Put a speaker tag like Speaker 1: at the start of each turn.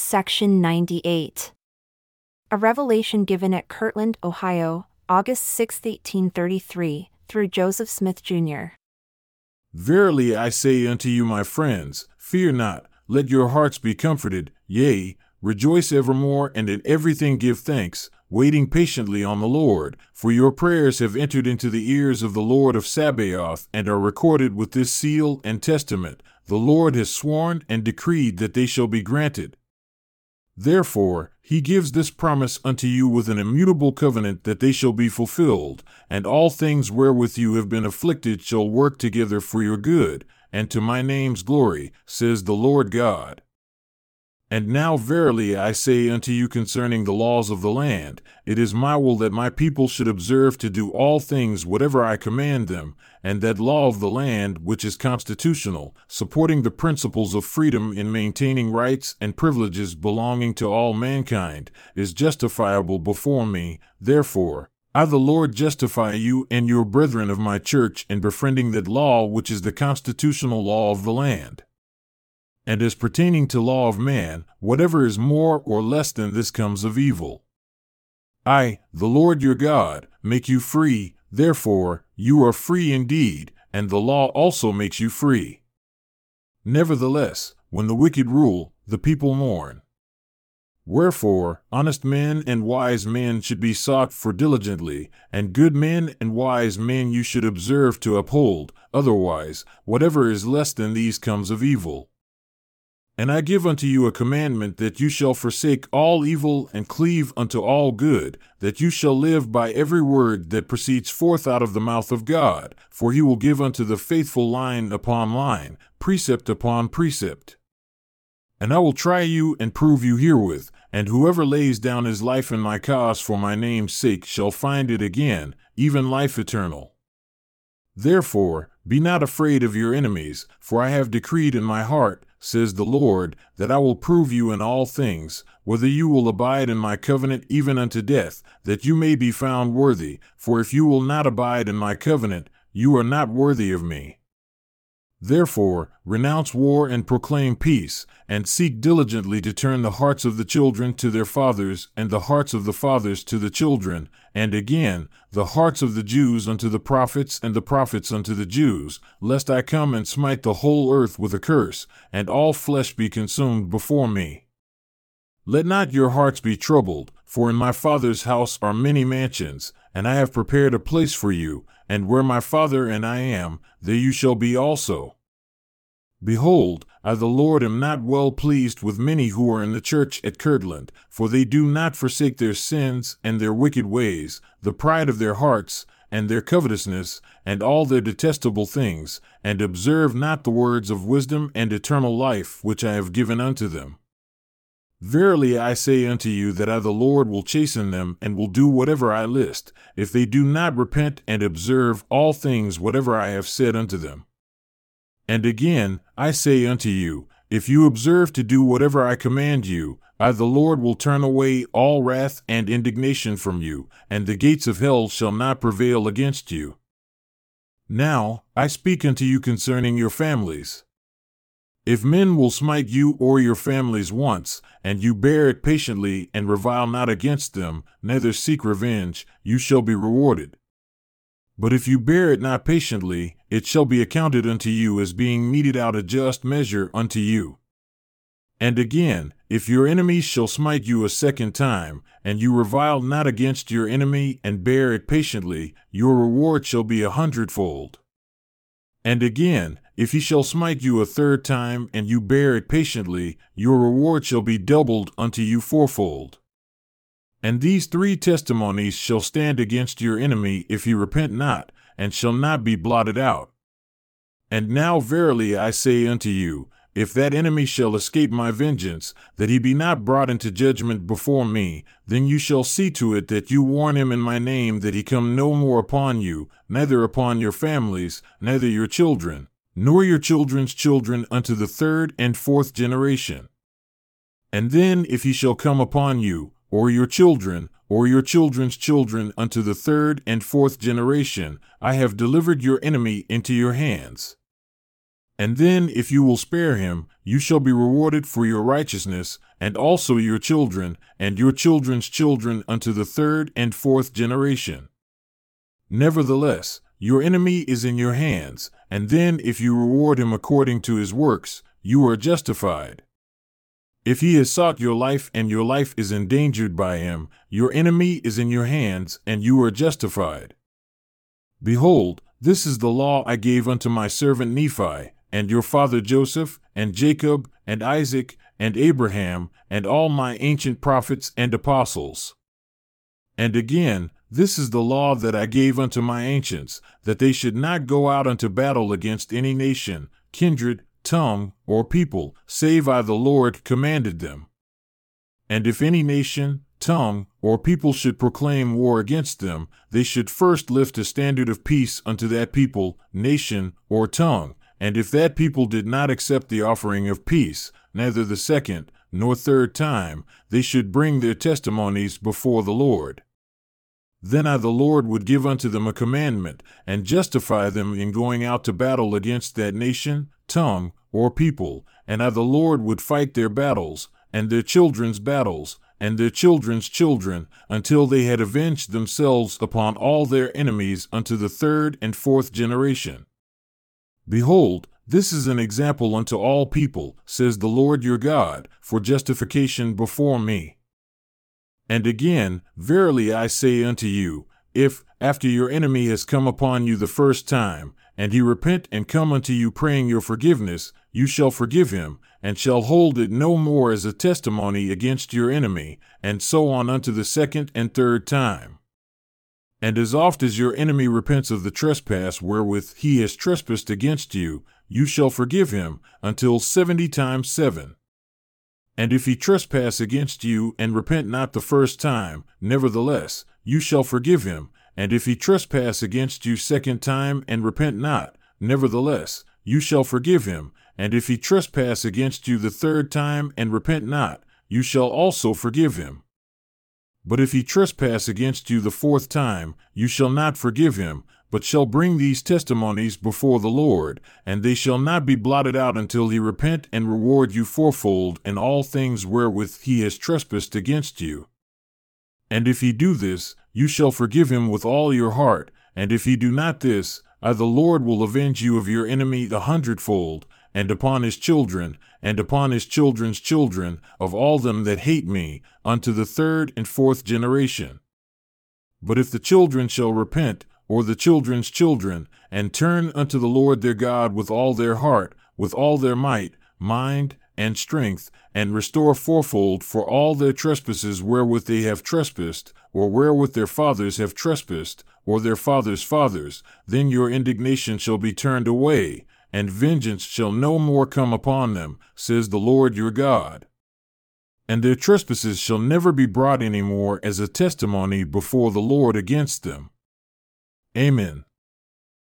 Speaker 1: Section 98. A revelation given at Kirtland, Ohio, August 6, 1833, through Joseph Smith, Jr.
Speaker 2: Verily I say unto you, my friends, fear not, let your hearts be comforted, yea, rejoice evermore, and in everything give thanks, waiting patiently on the Lord, for your prayers have entered into the ears of the Lord of Sabaoth, and are recorded with this seal and testament. The Lord has sworn and decreed that they shall be granted. Therefore, he gives this promise unto you with an immutable covenant that they shall be fulfilled, and all things wherewith you have been afflicted shall work together for your good, and to my name's glory, says the Lord God. And now verily I say unto you concerning the laws of the land, it is my will that my people should observe to do all things whatever I command them, and that law of the land, which is constitutional, supporting the principles of freedom in maintaining rights and privileges belonging to all mankind, is justifiable before me. Therefore, I, the Lord, justify you and your brethren of my church in befriending that law which is the constitutional law of the land. And as pertaining to law of man, whatever is more or less than this comes of evil. I, the Lord your God, make you free, therefore, you are free indeed, and the law also makes you free. Nevertheless, when the wicked rule, the people mourn. Wherefore, honest men and wise men should be sought for diligently, and good men and wise men you should observe to uphold, otherwise, whatever is less than these comes of evil. And I give unto you a commandment that you shall forsake all evil and cleave unto all good, that you shall live by every word that proceeds forth out of the mouth of God, for he will give unto the faithful line upon line, precept upon precept. And I will try you and prove you herewith, and whoever lays down his life in my cause for my name's sake shall find it again, even life eternal. Therefore, be not afraid of your enemies, for I have decreed in my heart, says the Lord, that I will prove you in all things, whether you will abide in my covenant even unto death, that you may be found worthy. For if you will not abide in my covenant, you are not worthy of me. Therefore, renounce war and proclaim peace, and seek diligently to turn the hearts of the children to their fathers, and the hearts of the fathers to the children, and again, the hearts of the Jews unto the prophets, and the prophets unto the Jews, lest I come and smite the whole earth with a curse, and all flesh be consumed before me. Let not your hearts be troubled, for in my Father's house are many mansions, and I have prepared a place for you, and where my Father and I am, there you shall be also. Behold, I the Lord am not well pleased with many who are in the church at Kirtland, for they do not forsake their sins and their wicked ways, the pride of their hearts, and their covetousness, and all their detestable things, and observe not the words of wisdom and eternal life which I have given unto them. Verily I say unto you that I the Lord will chasten them, and will do whatever I list, if they do not repent and observe all things whatever I have said unto them. And again, I say unto you, if you observe to do whatever I command you, I the Lord will turn away all wrath and indignation from you, and the gates of hell shall not prevail against you. Now, I speak unto you concerning your families. If men will smite you or your families once, and you bear it patiently and revile not against them, neither seek revenge, you shall be rewarded. But if you bear it not patiently, it shall be accounted unto you as being meted out a just measure unto you. And again, if your enemies shall smite you a second time, and you revile not against your enemy and bear it patiently, your reward shall be a hundredfold. And again, if he shall smite you a third time, and you bear it patiently, your reward shall be doubled unto you fourfold. And these three testimonies shall stand against your enemy if he repent not, and shall not be blotted out. And now verily I say unto you, if that enemy shall escape my vengeance, that he be not brought into judgment before me, then you shall see to it that you warn him in my name that he come no more upon you, neither upon your families, neither your children, nor your children's children unto the third and fourth generation. And then if he shall come upon you, or your children, or your children's children unto the third and fourth generation, I have delivered your enemy into your hands. And then, if you will spare him, you shall be rewarded for your righteousness, and also your children, and your children's children unto the third and fourth generation. Nevertheless, your enemy is in your hands, and then if you reward him according to his works, you are justified. If he has sought your life and your life is endangered by him, your enemy is in your hands, and you are justified. Behold, this is the law I gave unto my servant Nephi, and your father Joseph, and Jacob, and Isaac, and Abraham, and all my ancient prophets and apostles. And again, this is the law that I gave unto my ancients, that they should not go out unto battle against any nation, kindred, tongue, or people, save I the Lord commanded them. And if any nation, tongue, or people should proclaim war against them, they should first lift a standard of peace unto that people, nation, or tongue. And if that people did not accept the offering of peace, neither the second nor third time, they should bring their testimonies before the Lord. Then I, the Lord, would give unto them a commandment, and justify them in going out to battle against that nation, tongue, or people, and I, the Lord, would fight their battles, and their children's battles, and their children's children, until they had avenged themselves upon all their enemies unto the third and fourth generation. Behold, this is an example unto all people, says the Lord your God, for justification before me. And again, verily I say unto you, if, after your enemy has come upon you the first time, and he repent and come unto you praying your forgiveness, you shall forgive him, and shall hold it no more as a testimony against your enemy, and so on unto the second and third time. And as oft as your enemy repents of the trespass wherewith he has trespassed against you, you shall forgive him until seventy times seven. And if he trespass against you and repent not the first time, nevertheless, you shall forgive him. And if he trespass against you second time and repent not, nevertheless, you shall forgive him. And if he trespass against you the third time and repent not, you shall also forgive him. But if he trespass against you the fourth time, you shall not forgive him, but shall bring these testimonies before the Lord, and they shall not be blotted out until he repent and reward you fourfold in all things wherewith he has trespassed against you. And if he do this, you shall forgive him with all your heart, and if he do not this, I the Lord will avenge you of your enemy a hundredfold, and upon his children, and upon his children's children, of all them that hate me, unto the third and fourth generation. But if the children shall repent, or the children's children, and turn unto the Lord their God with all their heart, with all their might, mind, and strength, and restore fourfold for all their trespasses wherewith they have trespassed, or wherewith their fathers have trespassed, or their fathers' fathers, then your indignation shall be turned away, and vengeance shall no more come upon them, says the Lord your God. And their trespasses shall never be brought any more as a testimony before the Lord against them. Amen.